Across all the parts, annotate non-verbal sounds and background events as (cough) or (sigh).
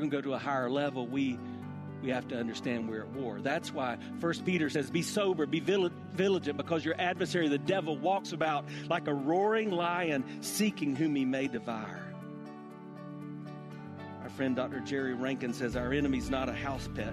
Going to go to a higher level, we we have to understand we're at war. That's why First Peter says, "Be sober, be vigilant, because your adversary, the devil, walks about like a roaring lion, seeking whom he may devour." Our friend Dr. Jerry Rankin says, "Our enemy's not a house pet."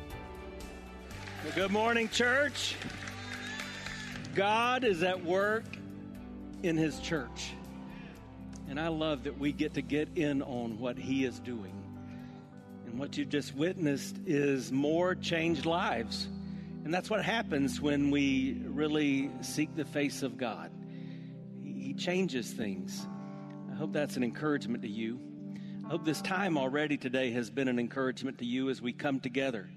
Good morning, church. God is at work in His church. And I love that we get to get in on what He is doing. And what you just witnessed is more changed lives. And that's what happens when we really seek the face of God. He changes things. I hope that's an encouragement to you. I hope this time already today has been an encouragement to you as we come together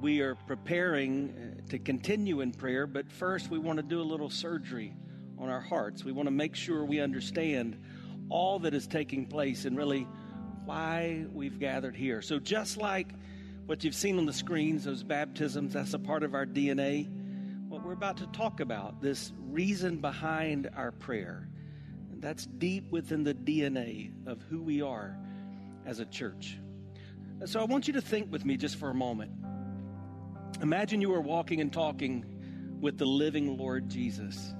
we are preparing uh, to continue in prayer, but first we want to do a little surgery on our hearts. We want to make sure we understand all that is taking place and really why we've gathered here. So, just like what you've seen on the screens, those baptisms, that's a part of our DNA. What we're about to talk about, this reason behind our prayer, that's deep within the DNA of who we are as a church. So, I want you to think with me just for a moment. Imagine you were walking and talking with the living Lord Jesus,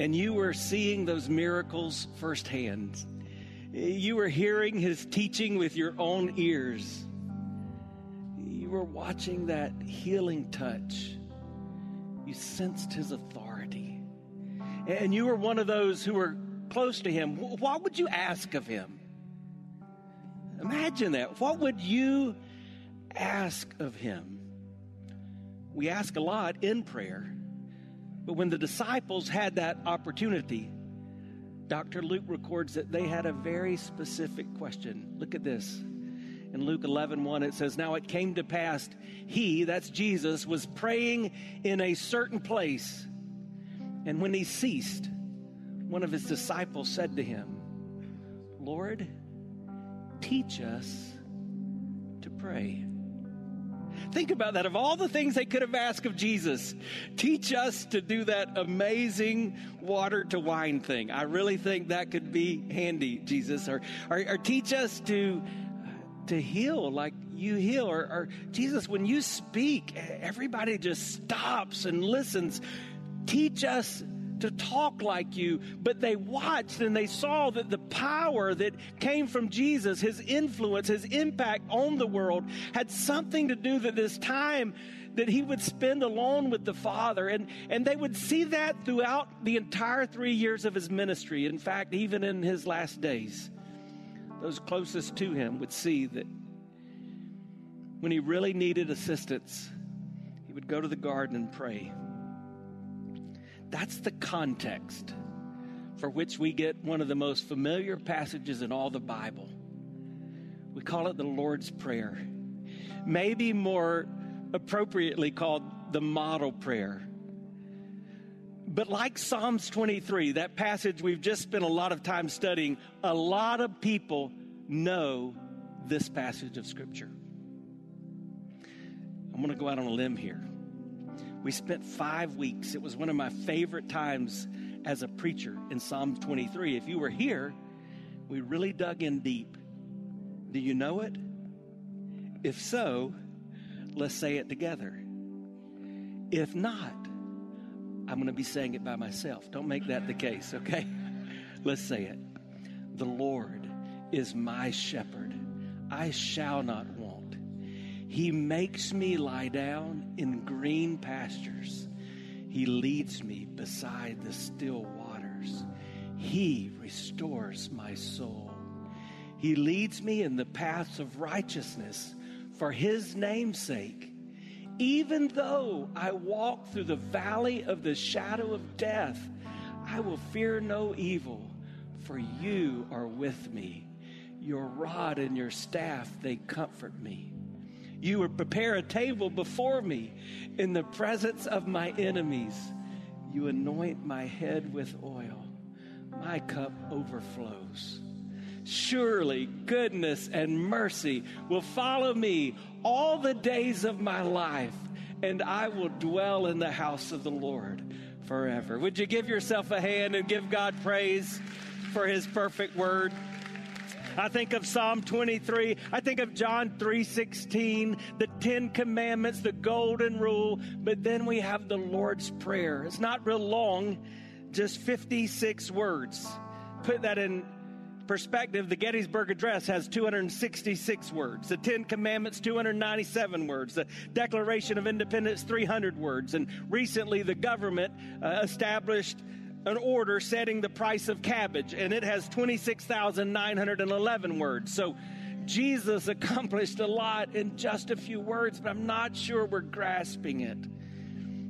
and you were seeing those miracles firsthand. You were hearing his teaching with your own ears. You were watching that healing touch. You sensed his authority. And you were one of those who were close to him. What would you ask of him? Imagine that. What would you ask of him? We ask a lot in prayer. But when the disciples had that opportunity, Dr. Luke records that they had a very specific question. Look at this. In Luke 11, 1, it says, Now it came to pass, he, that's Jesus, was praying in a certain place. And when he ceased, one of his disciples said to him, Lord, teach us to pray. Think about that. Of all the things they could have asked of Jesus, teach us to do that amazing water to wine thing. I really think that could be handy, Jesus. Or, or, or teach us to to heal like you heal. Or, or Jesus, when you speak, everybody just stops and listens. Teach us to talk like you, but they watched and they saw that the power that came from Jesus, his influence, his impact on the world, had something to do that this time that he would spend alone with the Father. And, and they would see that throughout the entire three years of his ministry. In fact, even in his last days, those closest to him would see that when he really needed assistance, he would go to the garden and pray. That's the context for which we get one of the most familiar passages in all the Bible. We call it the Lord's Prayer, maybe more appropriately called the model prayer. But like Psalms 23, that passage we've just spent a lot of time studying, a lot of people know this passage of Scripture. I'm going to go out on a limb here. We spent five weeks. It was one of my favorite times as a preacher in Psalm 23. If you were here, we really dug in deep. Do you know it? If so, let's say it together. If not, I'm going to be saying it by myself. Don't make that the case, okay? (laughs) Let's say it. The Lord is my shepherd. I shall not. He makes me lie down in green pastures. He leads me beside the still waters. He restores my soul. He leads me in the paths of righteousness for his name's sake. Even though I walk through the valley of the shadow of death, I will fear no evil, for you are with me. Your rod and your staff, they comfort me. You will prepare a table before me in the presence of my enemies. You anoint my head with oil. My cup overflows. Surely goodness and mercy will follow me all the days of my life, and I will dwell in the house of the Lord forever. Would you give yourself a hand and give God praise for his perfect word? I think of Psalm 23. I think of John 3:16, the 10 commandments, the golden rule, but then we have the Lord's prayer. It's not real long, just 56 words. Put that in perspective, the Gettysburg Address has 266 words. The Ten Commandments, 297 words. The Declaration of Independence, 300 words. And recently, the government uh, established an order setting the price of cabbage, and it has 26,911 words. So Jesus accomplished a lot in just a few words, but I'm not sure we're grasping it.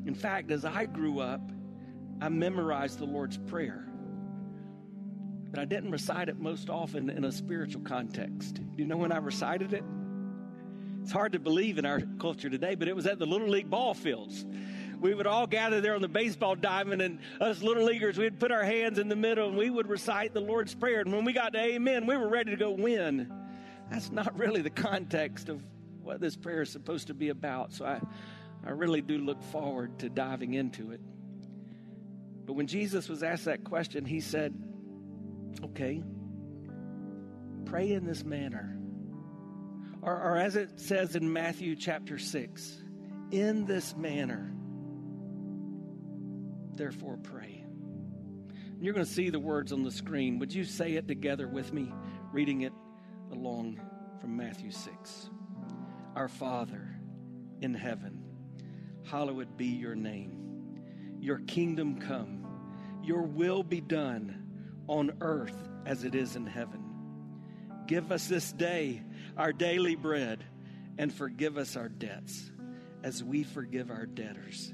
In fact, as I grew up, I memorized the Lord's Prayer, but I didn't recite it most often in a spiritual context. Do you know when I recited it? It's hard to believe in our culture today, but it was at the Little League ball fields we would all gather there on the baseball diamond, and us little leaguers, we'd put our hands in the middle and we would recite the Lord's Prayer. And when we got to Amen, we were ready to go win. That's not really the context of what this prayer is supposed to be about. So I, I really do look forward to diving into it. But when Jesus was asked that question, he said, Okay, pray in this manner. Or, or as it says in Matthew chapter 6, in this manner therefore pray. You're going to see the words on the screen. Would you say it together with me, reading it along from Matthew 6? Our Father in heaven, hallowed be your name. Your kingdom come, your will be done on earth as it is in heaven. Give us this day our daily bread and forgive us our debts as we forgive our debtors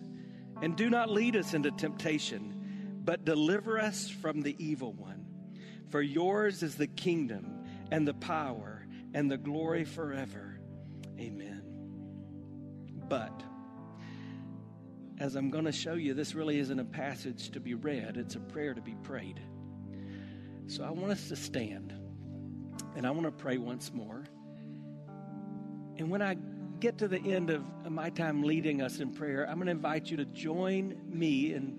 and do not lead us into temptation, but deliver us from the evil one. For yours is the kingdom and the power and the glory forever. Amen. But, as I'm going to show you, this really isn't a passage to be read, it's a prayer to be prayed. So I want us to stand and I want to pray once more. And when I get to the end of my time leading us in prayer, I'm going to invite you to join me in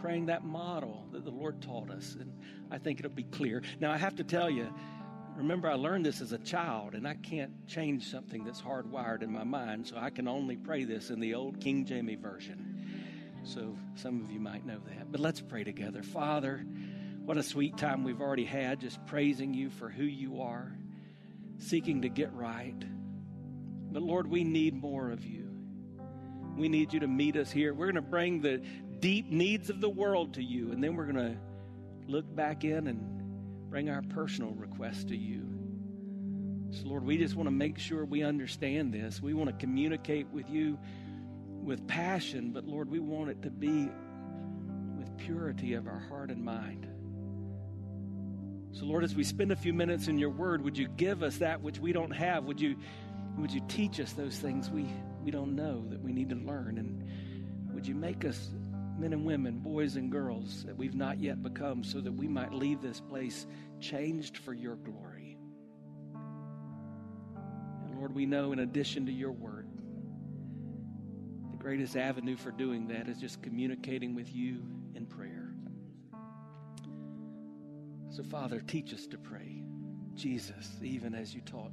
praying that model that the Lord taught us. And I think it'll be clear. Now, I have to tell you, remember, I learned this as a child, and I can't change something that's hardwired in my mind, so I can only pray this in the old King James Version. So some of you might know that. But let's pray together. Father, what a sweet time we've already had just praising you for who you are, seeking to get right but Lord, we need more of you. We need you to meet us here. We're going to bring the deep needs of the world to you, and then we're going to look back in and bring our personal requests to you. So, Lord, we just want to make sure we understand this. We want to communicate with you with passion, but Lord, we want it to be with purity of our heart and mind. So, Lord, as we spend a few minutes in your word, would you give us that which we don't have? Would you would you teach us those things we, we don't know that we need to learn? And would you make us men and women, boys and girls that we've not yet become so that we might leave this place changed for your glory? And Lord, we know in addition to your word, the greatest avenue for doing that is just communicating with you in prayer. So, Father, teach us to pray. Jesus, even as you taught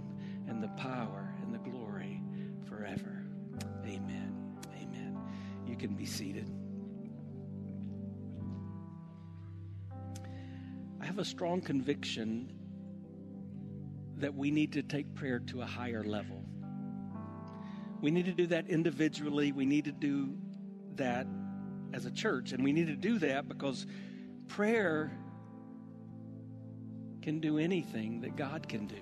and the power, and the glory forever. Amen. Amen. You can be seated. I have a strong conviction that we need to take prayer to a higher level. We need to do that individually. We need to do that as a church. And we need to do that because prayer can do anything that God can do.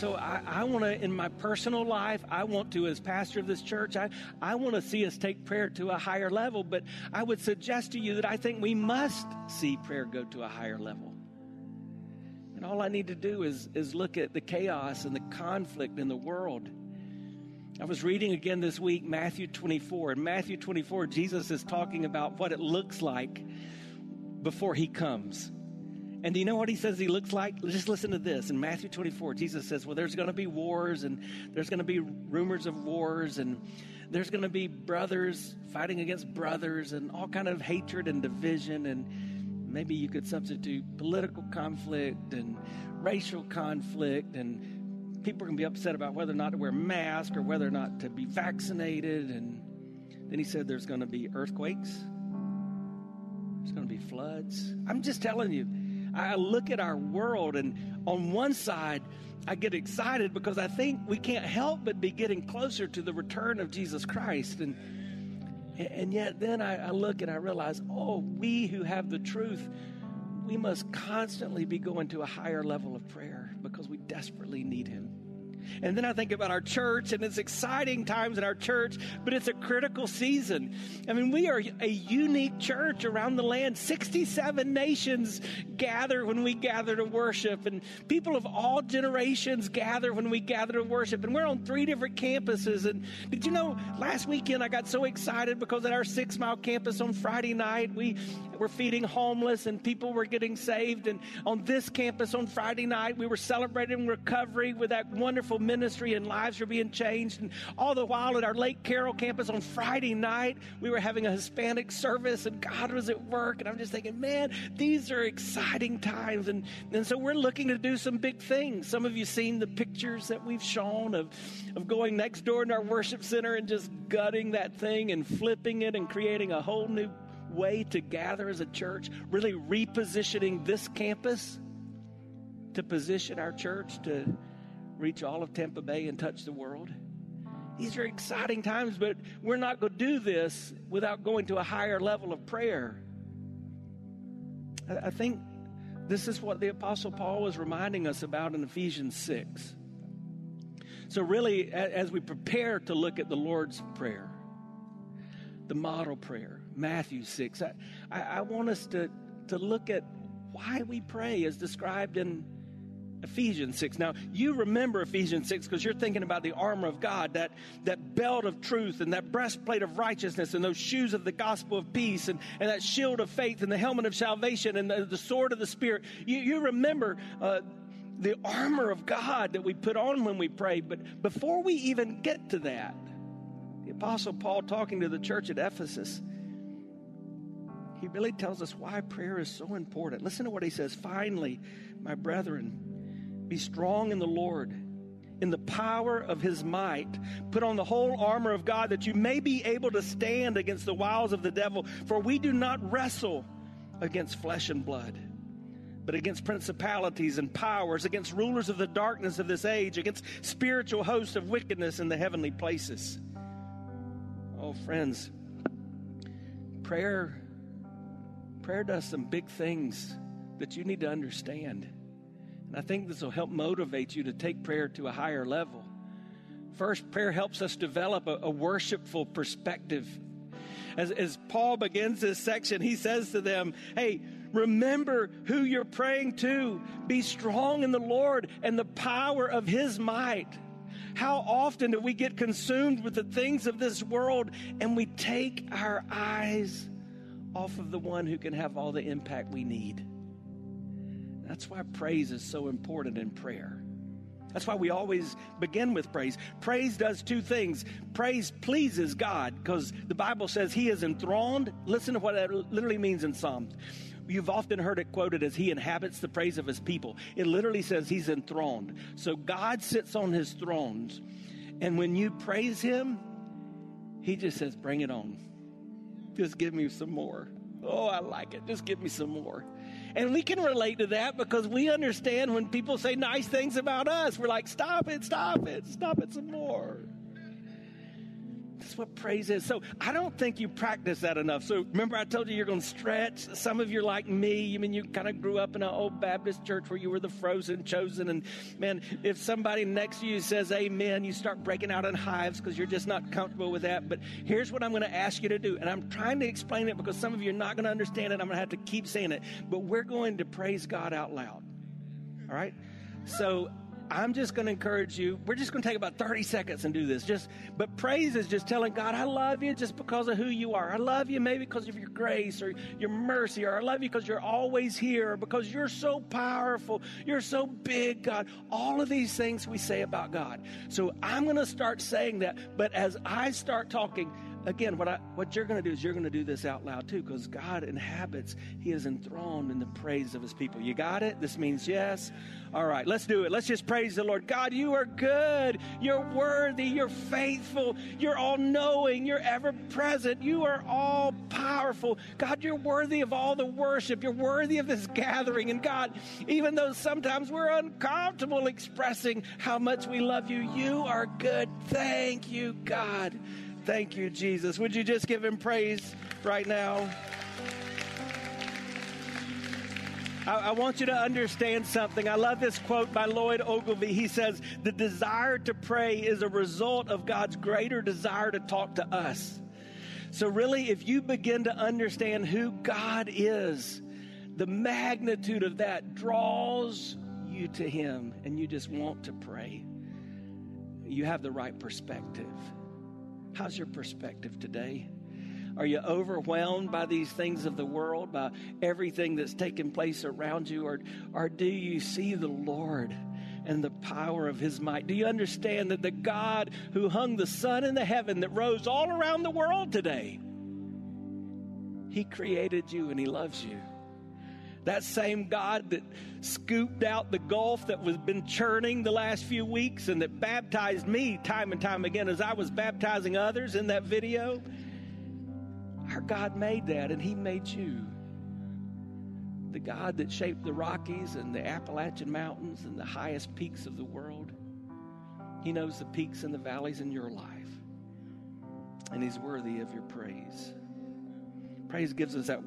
So I, I want to, in my personal life, I want to, as pastor of this church, I, I want to see us take prayer to a higher level. But I would suggest to you that I think we must see prayer go to a higher level. And all I need to do is, is look at the chaos and the conflict in the world. I was reading again this week Matthew 24. In Matthew 24, Jesus is talking about what it looks like before he comes. And do you know what he says he looks like? Just listen to this. In Matthew 24, Jesus says, Well, there's going to be wars, and there's going to be rumors of wars, and there's going to be brothers fighting against brothers, and all kind of hatred and division, and maybe you could substitute political conflict and racial conflict, and people are going to be upset about whether or not to wear masks or whether or not to be vaccinated. And then he said there's going to be earthquakes, there's going to be floods. I'm just telling you I look at our world, and on one side, I get excited because I think we can't help but be getting closer to the return of Jesus Christ. And, and yet, then I, I look and I realize, oh, we who have the truth, we must constantly be going to a higher level of prayer because we desperately need Him. And then I think about our church, and it's exciting times in our church, but it's a critical season. I mean, we are a unique church around the land. 67 nations gather when we gather to worship, and people of all generations gather when we gather to worship. And we're on three different campuses. And did you know, last weekend I got so excited because at our six mile campus on Friday night, we were feeding homeless and people were getting saved. And on this campus on Friday night, we were celebrating recovery with that wonderful ministry and lives are being changed. And all the while at our Lake Carroll campus on Friday night, we were having a Hispanic service and God was at work. And I'm just thinking, man, these are exciting times. And, and so we're looking to do some big things. Some of you seen the pictures that we've shown of, of going next door to our worship center and just gutting that thing and flipping it and creating a whole new way to gather as a church, really repositioning this campus to position our church to reach all of Tampa Bay and touch the world. These are exciting times, but we're not going to do this without going to a higher level of prayer. I think this is what the Apostle Paul was reminding us about in Ephesians 6. So, really, as we prepare to look at the Lord's Prayer, the model prayer, Matthew 6, I, I, want us to, to look at why we pray as described in Ephesians 6. Now, you remember Ephesians 6 because you're thinking about the armor of God, that, that belt of truth and that breastplate of righteousness and those shoes of the gospel of peace and, and that shield of faith and the helmet of salvation and the, the sword of the Spirit. You, you remember uh, the armor of God that we put on when we pray. But before we even get to that, the Apostle Paul talking to the church at Ephesus, he really tells us why prayer is so important. Listen to what he says. Finally, my brethren, be strong in the Lord in the power of his might. Put on the whole armor of God that you may be able to stand against the wiles of the devil. For we do not wrestle against flesh and blood, but against principalities and powers, against rulers of the darkness of this age, against spiritual hosts of wickedness in the heavenly places. Oh, friends, prayer prayer does some big things that you need to understand. And I think this will help motivate you to take prayer to a higher level. First, prayer helps us develop a, a worshipful perspective. As, as Paul begins this section, he says to them, Hey, remember who you're praying to. Be strong in the Lord and the power of his might. How often do we get consumed with the things of this world and we take our eyes off of the one who can have all the impact we need? That's why praise is so important in prayer. That's why we always begin with praise. Praise does two things. Praise pleases God because the Bible says He is enthroned. Listen to what that literally means in Psalms. You've often heard it quoted as He inhabits the praise of His people. It literally says He's enthroned. So God sits on His thrones. And when you praise Him, He just says, Bring it on. Just give me some more. Oh, I like it. Just give me some more. And we can relate to that because we understand when people say nice things about us, we're like, stop it, stop it, stop it some more. What praise is. So I don't think you practice that enough. So remember, I told you you're going to stretch. Some of you are like me. I mean, you kind of grew up in an old Baptist church where you were the frozen, chosen. And man, if somebody next to you says amen, you start breaking out in hives because you're just not comfortable with that. But here's what I'm going to ask you to do. And I'm trying to explain it because some of you are not going to understand it. I'm going to have to keep saying it. But we're going to praise God out loud. All right? So I'm just going to encourage you. We're just going to take about 30 seconds and do this. Just, but praise is just telling God, I love you just because of who you are. I love you maybe because of your grace or your mercy, or I love you because you're always here, or because you're so powerful, you're so big, God. All of these things we say about God. So I'm going to start saying that. But as I start talking, again, what I what you're going to do is you're going to do this out loud too, because God inhabits. He is enthroned in the praise of His people. You got it? This means yes. All right, let's do it. Let's just praise the Lord. God, you are good. You're worthy. You're faithful. You're all knowing. You're ever present. You are all powerful. God, you're worthy of all the worship. You're worthy of this gathering. And God, even though sometimes we're uncomfortable expressing how much we love you, you are good. Thank you, God. Thank you, Jesus. Would you just give him praise right now? I, want you to understand something. I love this quote by Lloyd Ogilvie. He says, The desire to pray is a result of God's greater desire to talk to us. So, really, if you begin to understand who God is, the magnitude of that draws you to Him, and you just want to pray. You have the right perspective. How's your perspective today? Are you overwhelmed by these things of the world, by everything that's taking place around you? Or, or do you see the Lord and the power of his might? Do you understand that the God who hung the sun in the heaven that rose all around the world today, he created you and he loves you? That same God that scooped out the gulf that was been churning the last few weeks and that baptized me time and time again as I was baptizing others in that video. Our God made that and He made you. The God that shaped the Rockies and the Appalachian Mountains and the highest peaks of the world. He knows the peaks and the valleys in your life. And He's worthy of your praise. Praise gives us that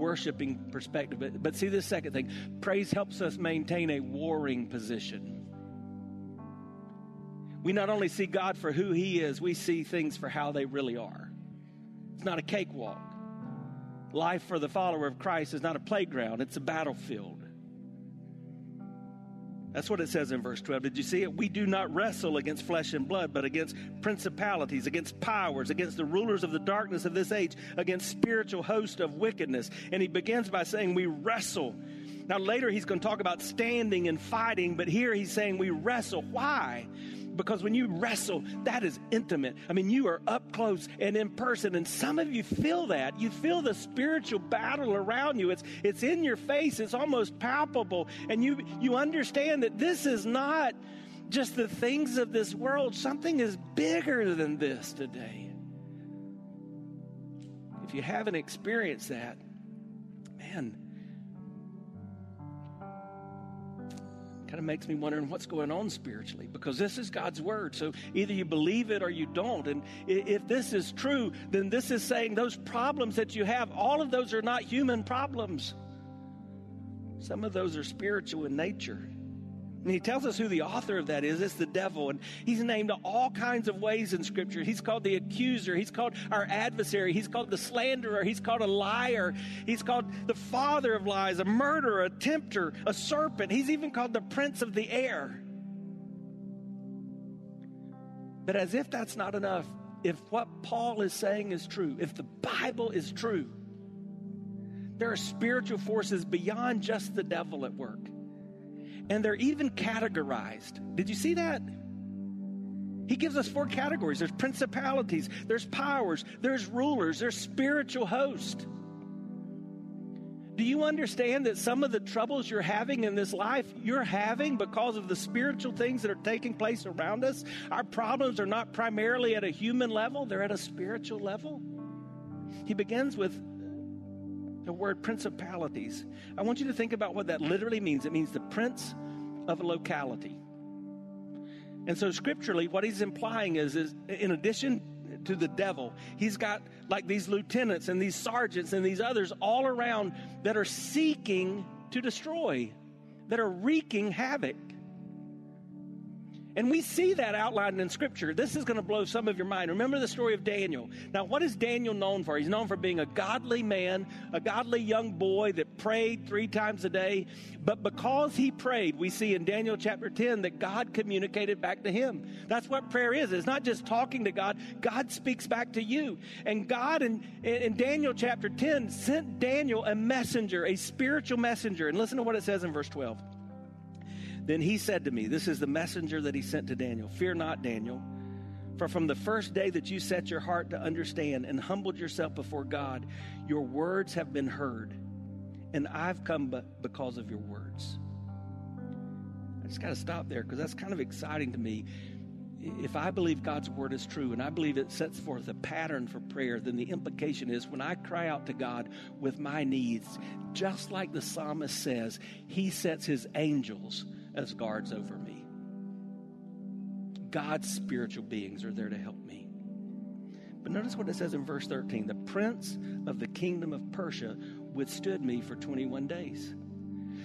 worshiping perspective. But, but see this second thing praise helps us maintain a warring position. We not only see God for who He is, we see things for how they really are. It's not a cakewalk. Life for the follower of Christ is not a playground, it's a battlefield. That's what it says in verse 12. Did you see it? We do not wrestle against flesh and blood, but against principalities, against powers, against the rulers of the darkness of this age, against spiritual hosts of wickedness. And he begins by saying, We wrestle. Now, later he's going to talk about standing and fighting, but here he's saying we wrestle. Why? Because when you wrestle, that is intimate. I mean, you are up close and in person, and some of you feel that. You feel the spiritual battle around you. It's it's in your face. It's almost palpable, and you you understand that this is not just the things of this world. Something is bigger than this today. If you haven't experienced that, man, kind of makes me wondering what's going on spiritually because this is God's word. So either you believe it or you don't. And if this is true, then this is saying those problems that you have, all of those are not human problems. Some of those are spiritual in nature. And he tells us who the author of that is. It's the devil. And he's named all kinds of ways in Scripture. He's called the accuser. He's called our adversary. He's called the slanderer. He's called a liar. He's called the father of lies, a murderer, a tempter, a serpent. He's even called the prince of the air. But as if that's not enough, if what Paul is saying is true, if the Bible is true, there are spiritual forces beyond just the devil at work. And they're even categorized. Did you see that? He gives us four categories there's principalities, there's powers, there's rulers, there's spiritual host. Do you understand that some of the troubles you're having in this life, you're having because of the spiritual things that are taking place around us? Our problems are not primarily at a human level, they're at a spiritual level. He begins with the word principalities. I want you to think about what that literally means. It means the prince of a locality. And so, scripturally, what he's implying is, is in addition to the devil, he's got like these lieutenants and these sergeants and these others all around that are seeking to destroy, that are wreaking havoc. And we see that outlined in Scripture. This is going to blow some of your mind. Remember the story of Daniel. Now, what is Daniel known for? He's known for being a godly man, a godly young boy that prayed three times a day. But because he prayed, we see in Daniel chapter 10 that God communicated back to him. That's what prayer is. It's not just talking to God, God speaks back to you. And God, in, in Daniel chapter 10, sent Daniel a messenger, a spiritual messenger. And listen to what it says in verse 12. Then he said to me, This is the messenger that he sent to Daniel Fear not, Daniel, for from the first day that you set your heart to understand and humbled yourself before God, your words have been heard, and I've come but because of your words. I just got to stop there because that's kind of exciting to me. If I believe God's word is true and I believe it sets forth a pattern for prayer, then the implication is when I cry out to God with my needs, just like the psalmist says, he sets his angels as guards over me. God's spiritual beings are there to help me. But notice what it says in verse 13 the prince of the kingdom of Persia withstood me for 21 days.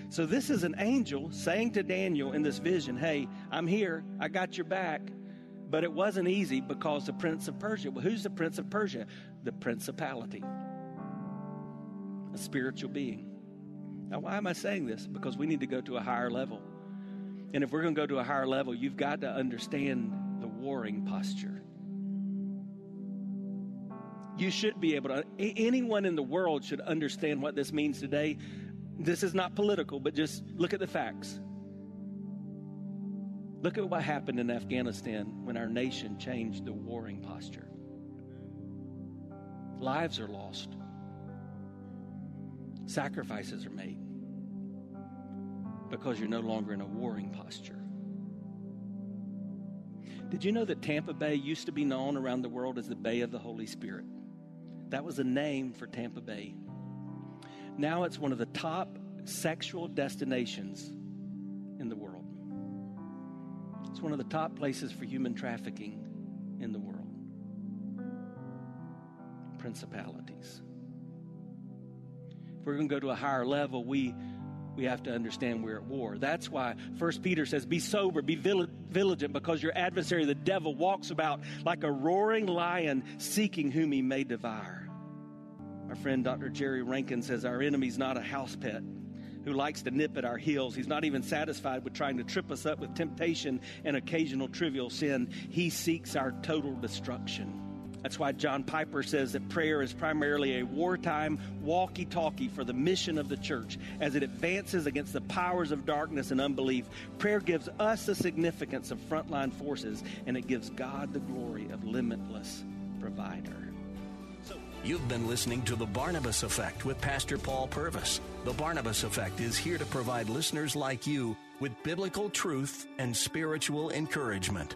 So, this is an angel saying to Daniel in this vision, Hey, I'm here, I got your back. But it wasn't easy because the prince of Persia, well, who's the prince of Persia? The principality, a spiritual being. Now, why am I saying this? Because we need to go to a higher level. And if we're going to go to a higher level, you've got to understand the warring posture. You should be able to, anyone in the world should understand what this means today. This is not political, but just look at the facts. Look at what happened in Afghanistan when our nation changed the warring posture. Lives are lost, sacrifices are made because you're no longer in a warring posture. Did you know that Tampa Bay used to be known around the world as the Bay of the Holy Spirit? That was a name for Tampa Bay. Now it's one of the top sexual destinations in the world. It's one of the top places for human trafficking in the world. Principalities. If we're going to go to a higher level, we we have to understand we're at war. That's why First Peter says, Be sober, be vigilant, because your adversary, the devil, walks about like a roaring lion seeking whom he may devour. Our friend Dr. Jerry Rankin says, Our enemy's not a house pet who likes to nip at our heels. He's not even satisfied with trying to trip us up with temptation and occasional trivial sin. He seeks our total destruction. That's why John Piper says that prayer is primarily a wartime walkie talkie for the mission of the church. As it advances against the powers of darkness and unbelief, prayer gives us the significance of frontline forces, and it gives God the glory of limitless provider. You've been listening to The Barnabas Effect with Pastor Paul Purvis. The Barnabas Effect is here to provide listeners like you with biblical truth and spiritual encouragement.